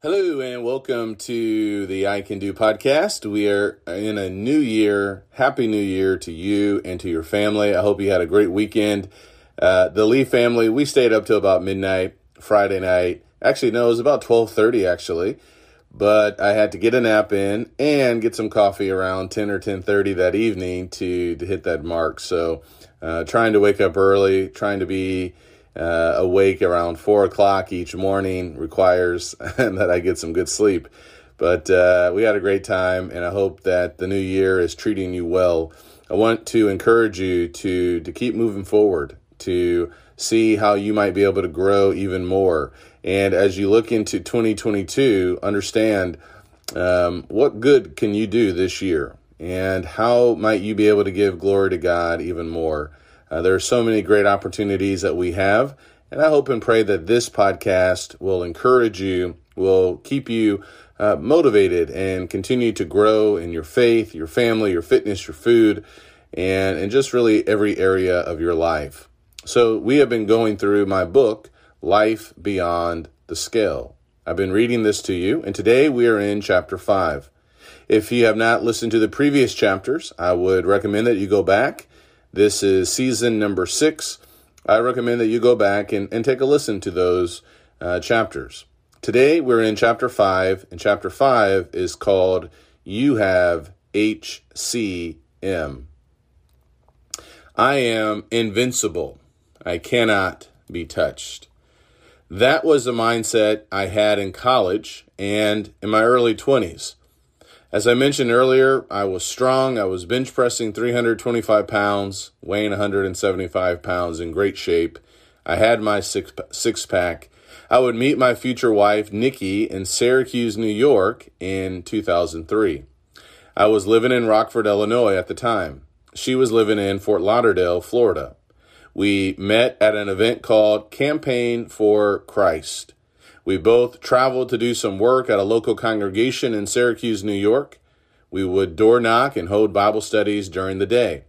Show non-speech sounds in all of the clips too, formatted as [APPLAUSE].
Hello and welcome to the I Can Do podcast. We are in a new year. Happy New Year to you and to your family. I hope you had a great weekend. Uh, the Lee family, we stayed up till about midnight Friday night. Actually, no, it was about 12:30 actually. But I had to get a nap in and get some coffee around 10 or 10:30 that evening to to hit that mark. So, uh, trying to wake up early, trying to be uh, awake around four o'clock each morning requires [LAUGHS] that I get some good sleep. But uh, we had a great time, and I hope that the new year is treating you well. I want to encourage you to to keep moving forward, to see how you might be able to grow even more. And as you look into 2022, understand um, what good can you do this year, and how might you be able to give glory to God even more. Uh, there are so many great opportunities that we have, and I hope and pray that this podcast will encourage you, will keep you uh, motivated, and continue to grow in your faith, your family, your fitness, your food, and, and just really every area of your life. So, we have been going through my book, Life Beyond the Scale. I've been reading this to you, and today we are in chapter 5. If you have not listened to the previous chapters, I would recommend that you go back this is season number six. I recommend that you go back and, and take a listen to those uh, chapters. Today we're in chapter five, and chapter five is called You Have HCM. I am invincible. I cannot be touched. That was the mindset I had in college and in my early 20s. As I mentioned earlier, I was strong. I was bench pressing 325 pounds, weighing 175 pounds, in great shape. I had my six, six pack. I would meet my future wife, Nikki, in Syracuse, New York in 2003. I was living in Rockford, Illinois at the time. She was living in Fort Lauderdale, Florida. We met at an event called Campaign for Christ. We both traveled to do some work at a local congregation in Syracuse, New York. We would door knock and hold Bible studies during the day.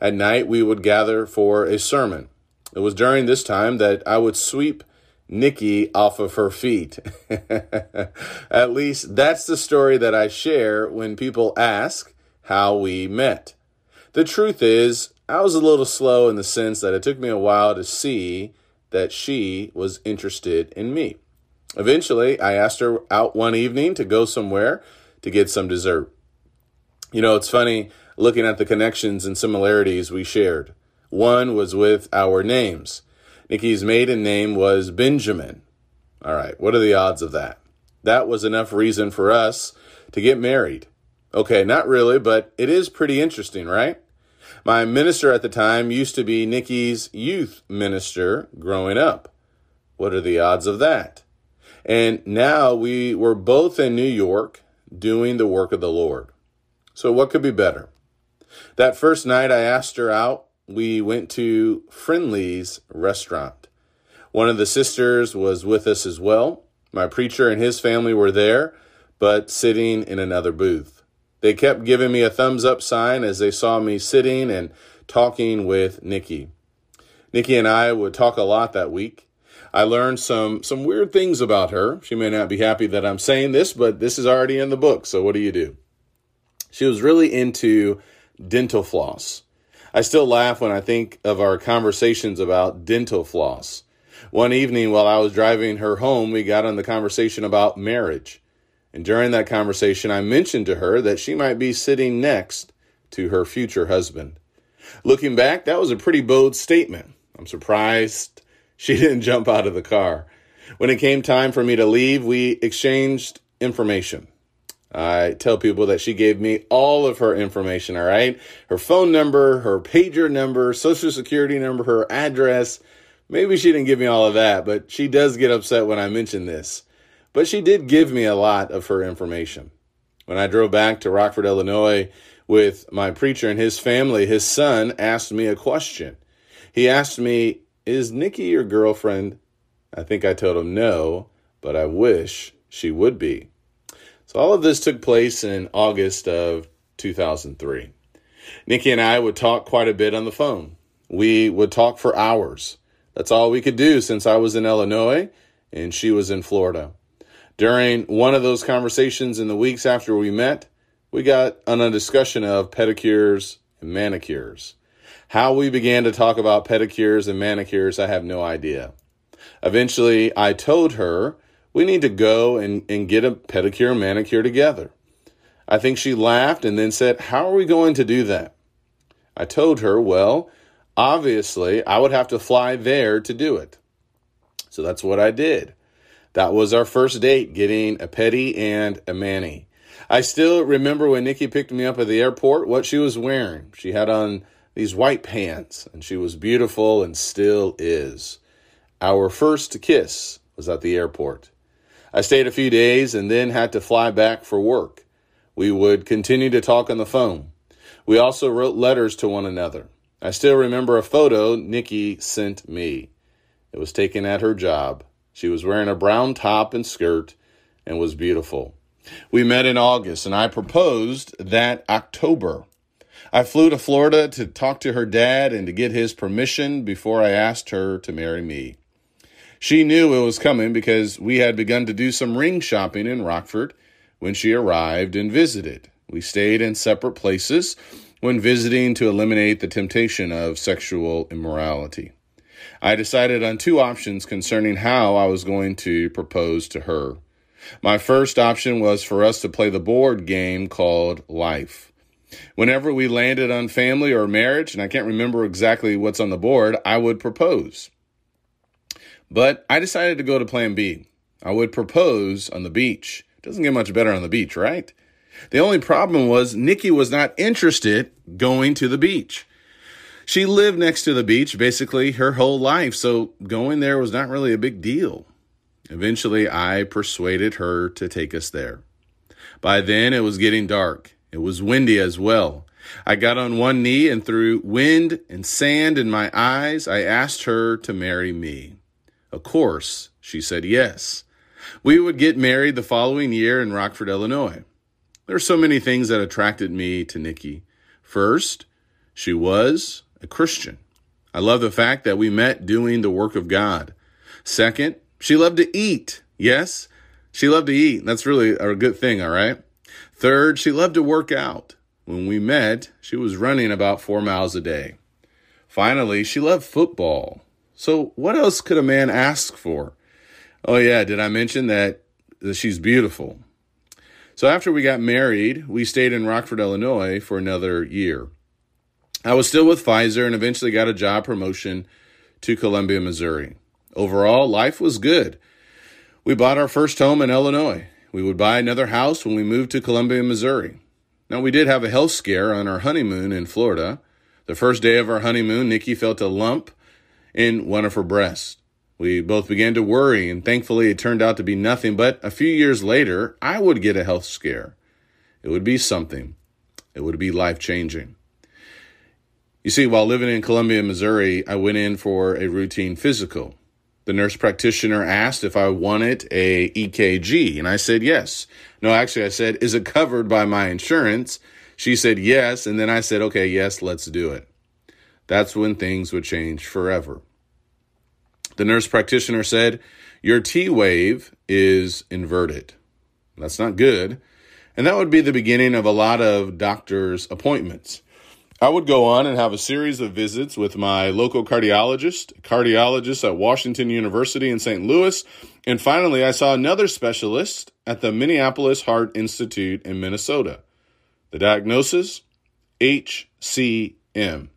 At night, we would gather for a sermon. It was during this time that I would sweep Nikki off of her feet. [LAUGHS] At least that's the story that I share when people ask how we met. The truth is, I was a little slow in the sense that it took me a while to see that she was interested in me. Eventually, I asked her out one evening to go somewhere to get some dessert. You know, it's funny looking at the connections and similarities we shared. One was with our names. Nikki's maiden name was Benjamin. All right, what are the odds of that? That was enough reason for us to get married. Okay, not really, but it is pretty interesting, right? My minister at the time used to be Nikki's youth minister growing up. What are the odds of that? And now we were both in New York doing the work of the Lord. So, what could be better? That first night I asked her out, we went to Friendly's restaurant. One of the sisters was with us as well. My preacher and his family were there, but sitting in another booth. They kept giving me a thumbs up sign as they saw me sitting and talking with Nikki. Nikki and I would talk a lot that week. I learned some some weird things about her. She may not be happy that I'm saying this, but this is already in the book. So what do you do? She was really into dental floss. I still laugh when I think of our conversations about dental floss. One evening while I was driving her home, we got on the conversation about marriage. And during that conversation, I mentioned to her that she might be sitting next to her future husband. Looking back, that was a pretty bold statement. I'm surprised she didn't jump out of the car. When it came time for me to leave, we exchanged information. I tell people that she gave me all of her information, all right? Her phone number, her pager number, social security number, her address. Maybe she didn't give me all of that, but she does get upset when I mention this. but she did give me a lot of her information. When I drove back to Rockford, Illinois with my preacher and his family, his son asked me a question. He asked me, Is Nikki your girlfriend? I think I told him no, but I wish she would be. So all of this took place in August of 2003. Nikki and I would talk quite a bit on the phone. We would talk for hours. That's all we could do since I was in Illinois and she was in Florida. During one of those conversations in the weeks after we met, we got on a discussion of pedicures and manicures. How we began to talk about pedicures and manicures, I have no idea. Eventually, I told her we need to go and, and get a pedicure and manicure together. I think she laughed and then said, How are we going to do that? I told her, Well, obviously, I would have to fly there to do it. So that's what I did. That was our first date, getting a petty and a mani. I still remember when Nikki picked me up at the airport, what she was wearing. She had on these white pants, and she was beautiful and still is. Our first kiss was at the airport. I stayed a few days and then had to fly back for work. We would continue to talk on the phone. We also wrote letters to one another. I still remember a photo Nikki sent me. It was taken at her job. She was wearing a brown top and skirt and was beautiful. We met in August and I proposed that October. I flew to Florida to talk to her dad and to get his permission before I asked her to marry me. She knew it was coming because we had begun to do some ring shopping in Rockford when she arrived and visited. We stayed in separate places when visiting to eliminate the temptation of sexual immorality. I decided on two options concerning how I was going to propose to her. My first option was for us to play the board game called Life. Whenever we landed on family or marriage, and I can't remember exactly what's on the board, I would propose. But I decided to go to plan B. I would propose on the beach. Doesn't get much better on the beach, right? The only problem was Nikki was not interested going to the beach. She lived next to the beach basically her whole life, so going there was not really a big deal. Eventually, I persuaded her to take us there. By then, it was getting dark. It was windy as well. I got on one knee and through wind and sand in my eyes, I asked her to marry me. Of course, she said yes. We would get married the following year in Rockford, Illinois. There are so many things that attracted me to Nikki. First, she was a Christian. I love the fact that we met doing the work of God. Second, she loved to eat. Yes, she loved to eat. That's really a good thing, all right? Third, she loved to work out. When we met, she was running about four miles a day. Finally, she loved football. So, what else could a man ask for? Oh, yeah, did I mention that, that she's beautiful? So, after we got married, we stayed in Rockford, Illinois for another year. I was still with Pfizer and eventually got a job promotion to Columbia, Missouri. Overall, life was good. We bought our first home in Illinois. We would buy another house when we moved to Columbia, Missouri. Now, we did have a health scare on our honeymoon in Florida. The first day of our honeymoon, Nikki felt a lump in one of her breasts. We both began to worry, and thankfully it turned out to be nothing. But a few years later, I would get a health scare. It would be something, it would be life changing. You see, while living in Columbia, Missouri, I went in for a routine physical. The nurse practitioner asked if I wanted a EKG, and I said yes. No, actually, I said, Is it covered by my insurance? She said yes, and then I said, Okay, yes, let's do it that's when things would change forever. The nurse practitioner said, Your T wave is inverted. That's not good. And that would be the beginning of a lot of doctor's appointments. I would go on and have a series of visits with my local cardiologist, cardiologist at Washington University in St. Louis, and finally I saw another specialist at the Minneapolis Heart Institute in Minnesota. The diagnosis HCM.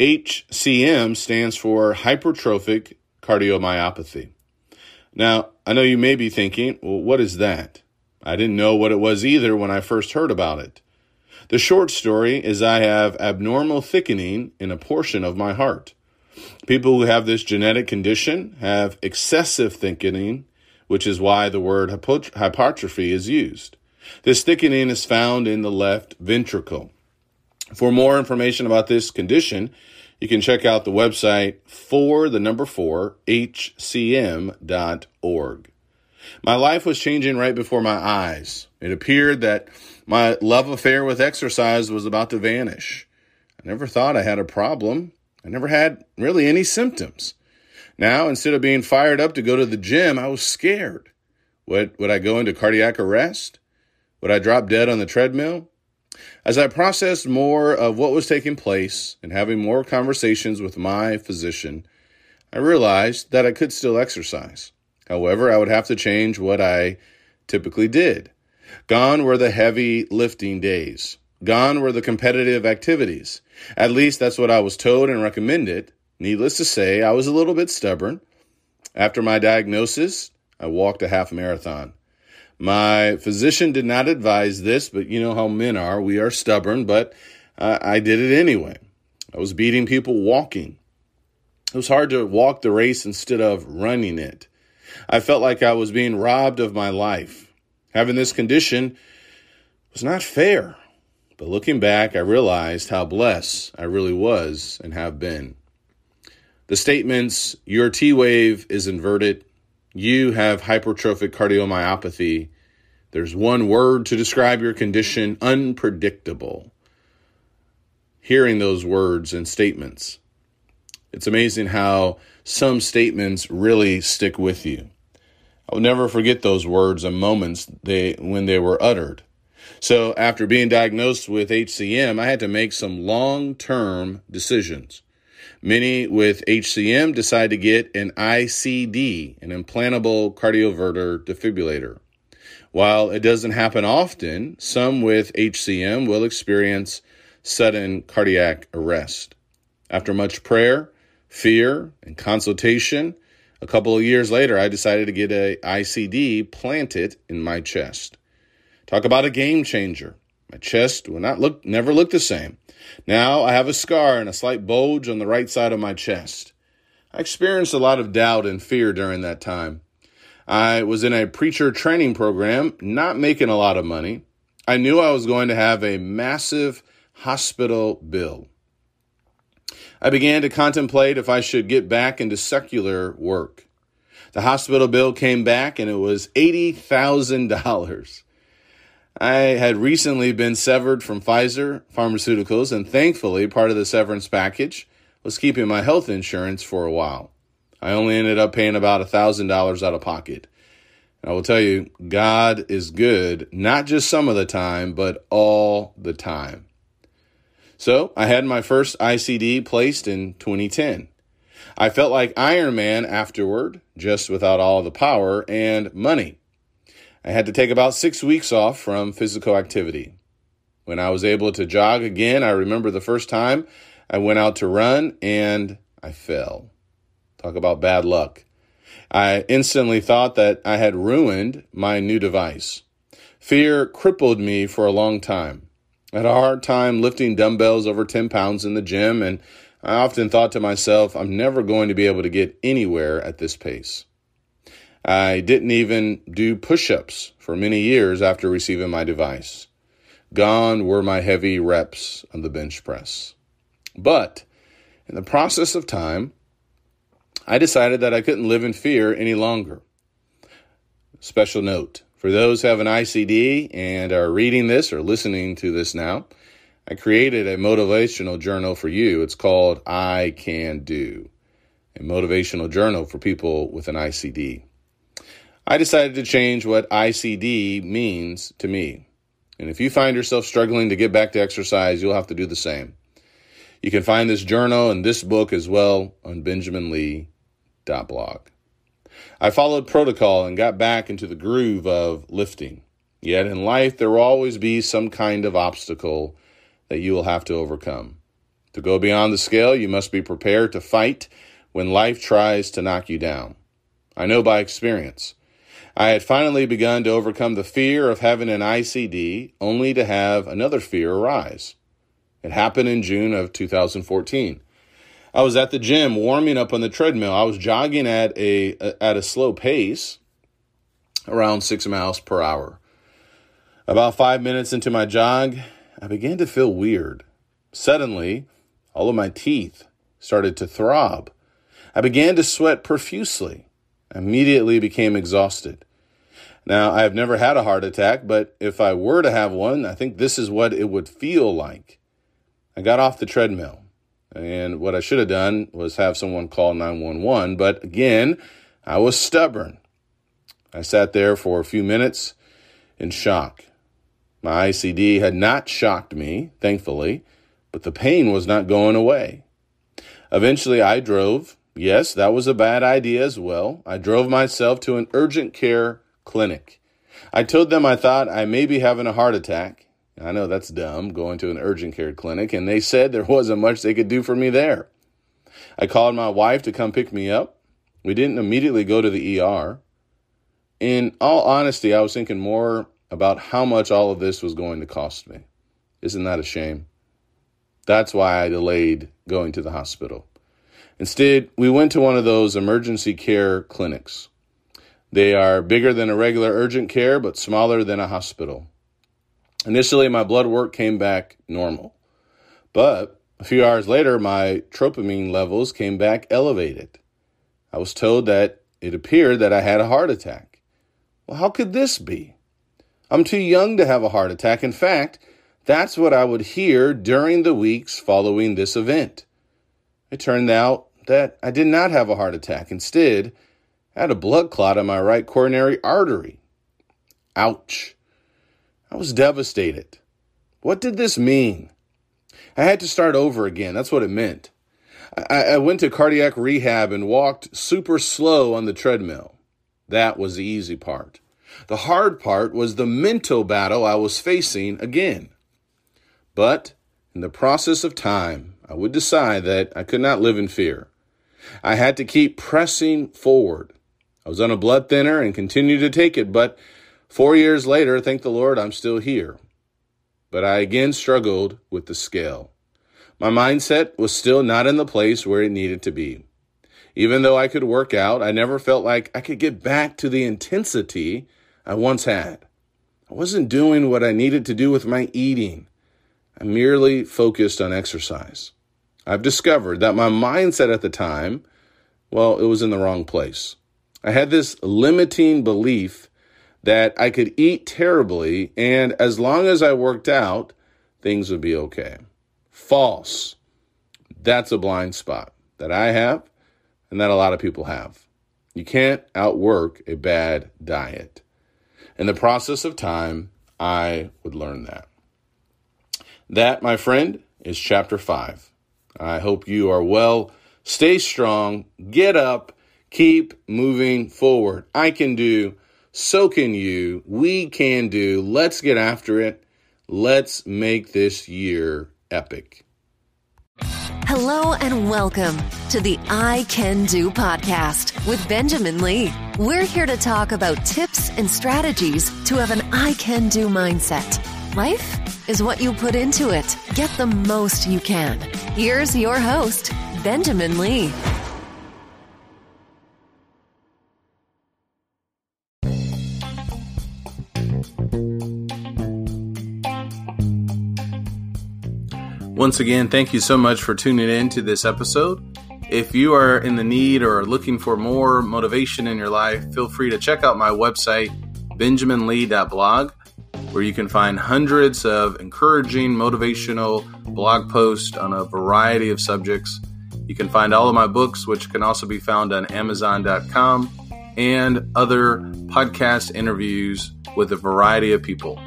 HCM stands for hypertrophic cardiomyopathy. Now, I know you may be thinking, well, what is that? I didn't know what it was either when I first heard about it. The short story is I have abnormal thickening in a portion of my heart. People who have this genetic condition have excessive thickening, which is why the word hypertrophy is used. This thickening is found in the left ventricle. For more information about this condition, you can check out the website for the number four, hcm.org. My life was changing right before my eyes. It appeared that my love affair with exercise was about to vanish. I never thought I had a problem. I never had really any symptoms. Now, instead of being fired up to go to the gym, I was scared. Would, would I go into cardiac arrest? Would I drop dead on the treadmill? As I processed more of what was taking place and having more conversations with my physician, I realized that I could still exercise. However, I would have to change what I typically did. Gone were the heavy lifting days. Gone were the competitive activities. At least that's what I was told and recommended. Needless to say, I was a little bit stubborn. After my diagnosis, I walked a half marathon. My physician did not advise this, but you know how men are. We are stubborn, but uh, I did it anyway. I was beating people walking. It was hard to walk the race instead of running it. I felt like I was being robbed of my life. Having this condition was not fair. But looking back, I realized how blessed I really was and have been. The statements, your T wave is inverted, you have hypertrophic cardiomyopathy. There's one word to describe your condition unpredictable. Hearing those words and statements, it's amazing how some statements really stick with you. I'll never forget those words and moments they, when they were uttered. So, after being diagnosed with HCM, I had to make some long term decisions. Many with HCM decide to get an ICD, an implantable cardioverter defibrillator. While it doesn't happen often, some with HCM will experience sudden cardiac arrest. After much prayer, fear, and consultation, a couple of years later, I decided to get a ICD planted in my chest. Talk about a game changer. My chest will not look, never look the same. Now I have a scar and a slight bulge on the right side of my chest. I experienced a lot of doubt and fear during that time. I was in a preacher training program, not making a lot of money. I knew I was going to have a massive hospital bill. I began to contemplate if I should get back into secular work. The hospital bill came back and it was $80,000. I had recently been severed from Pfizer Pharmaceuticals, and thankfully, part of the severance package was keeping my health insurance for a while. I only ended up paying about $1,000 out of pocket. And I will tell you, God is good, not just some of the time, but all the time. So I had my first ICD placed in 2010. I felt like Iron Man afterward, just without all the power and money. I had to take about six weeks off from physical activity. When I was able to jog again, I remember the first time I went out to run and I fell. Talk about bad luck. I instantly thought that I had ruined my new device. Fear crippled me for a long time. I had a hard time lifting dumbbells over 10 pounds in the gym, and I often thought to myself, I'm never going to be able to get anywhere at this pace. I didn't even do push ups for many years after receiving my device. Gone were my heavy reps on the bench press. But in the process of time, I decided that I couldn't live in fear any longer. Special note for those who have an ICD and are reading this or listening to this now, I created a motivational journal for you. It's called I Can Do, a motivational journal for people with an ICD. I decided to change what ICD means to me. And if you find yourself struggling to get back to exercise, you'll have to do the same. You can find this journal and this book as well on benjaminlee.blog. I followed protocol and got back into the groove of lifting. Yet in life, there will always be some kind of obstacle that you will have to overcome. To go beyond the scale, you must be prepared to fight when life tries to knock you down. I know by experience. I had finally begun to overcome the fear of having an ICD, only to have another fear arise. It happened in June of 2014. I was at the gym warming up on the treadmill. I was jogging at a at a slow pace, around six miles per hour. About five minutes into my jog, I began to feel weird. Suddenly, all of my teeth started to throb. I began to sweat profusely. I immediately became exhausted. Now, I have never had a heart attack, but if I were to have one, I think this is what it would feel like. I got off the treadmill, and what I should have done was have someone call 911, but again, I was stubborn. I sat there for a few minutes in shock. My ICD had not shocked me, thankfully, but the pain was not going away. Eventually, I drove. Yes, that was a bad idea as well. I drove myself to an urgent care clinic. I told them I thought I may be having a heart attack. I know that's dumb, going to an urgent care clinic, and they said there wasn't much they could do for me there. I called my wife to come pick me up. We didn't immediately go to the ER. In all honesty, I was thinking more about how much all of this was going to cost me. Isn't that a shame? That's why I delayed going to the hospital. Instead, we went to one of those emergency care clinics. They are bigger than a regular urgent care, but smaller than a hospital. Initially, my blood work came back normal. But a few hours later, my troponin levels came back elevated. I was told that it appeared that I had a heart attack. Well, how could this be? I'm too young to have a heart attack. In fact, that's what I would hear during the weeks following this event. It turned out that I did not have a heart attack. Instead, I had a blood clot in my right coronary artery. Ouch. I was devastated. What did this mean? I had to start over again. That's what it meant. I, I, went to cardiac rehab and walked super slow on the treadmill. That was the easy part. The hard part was the mental battle I was facing again. But in the process of time, I would decide that I could not live in fear. I had to keep pressing forward. I was on a blood thinner and continued to take it, but four years later, thank the Lord, I'm still here. But I again struggled with the scale. My mindset was still not in the place where it needed to be. Even though I could work out, I never felt like I could get back to the intensity I once had. I wasn't doing what I needed to do with my eating. I merely focused on exercise. I've discovered that my mindset at the time, well, it was in the wrong place. I had this limiting belief that I could eat terribly and as long as I worked out, things would be okay. False. That's a blind spot that I have and that a lot of people have. You can't outwork a bad diet. In the process of time, I would learn that. That, my friend, is chapter 5. I hope you are well. Stay strong. Get up. Keep moving forward. I can do. So can you. We can do. Let's get after it. Let's make this year epic. Hello and welcome to the I Can Do podcast with Benjamin Lee. We're here to talk about tips and strategies to have an I Can Do mindset. Life is what you put into it. Get the most you can. Here's your host, Benjamin Lee. Once again, thank you so much for tuning in to this episode. If you are in the need or looking for more motivation in your life, feel free to check out my website, benjaminlee.blog, where you can find hundreds of encouraging, motivational blog posts on a variety of subjects. You can find all of my books, which can also be found on Amazon.com, and other podcast interviews with a variety of people.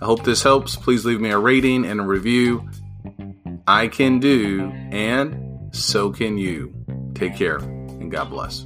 I hope this helps. Please leave me a rating and a review. I can do, and so can you. Take care, and God bless.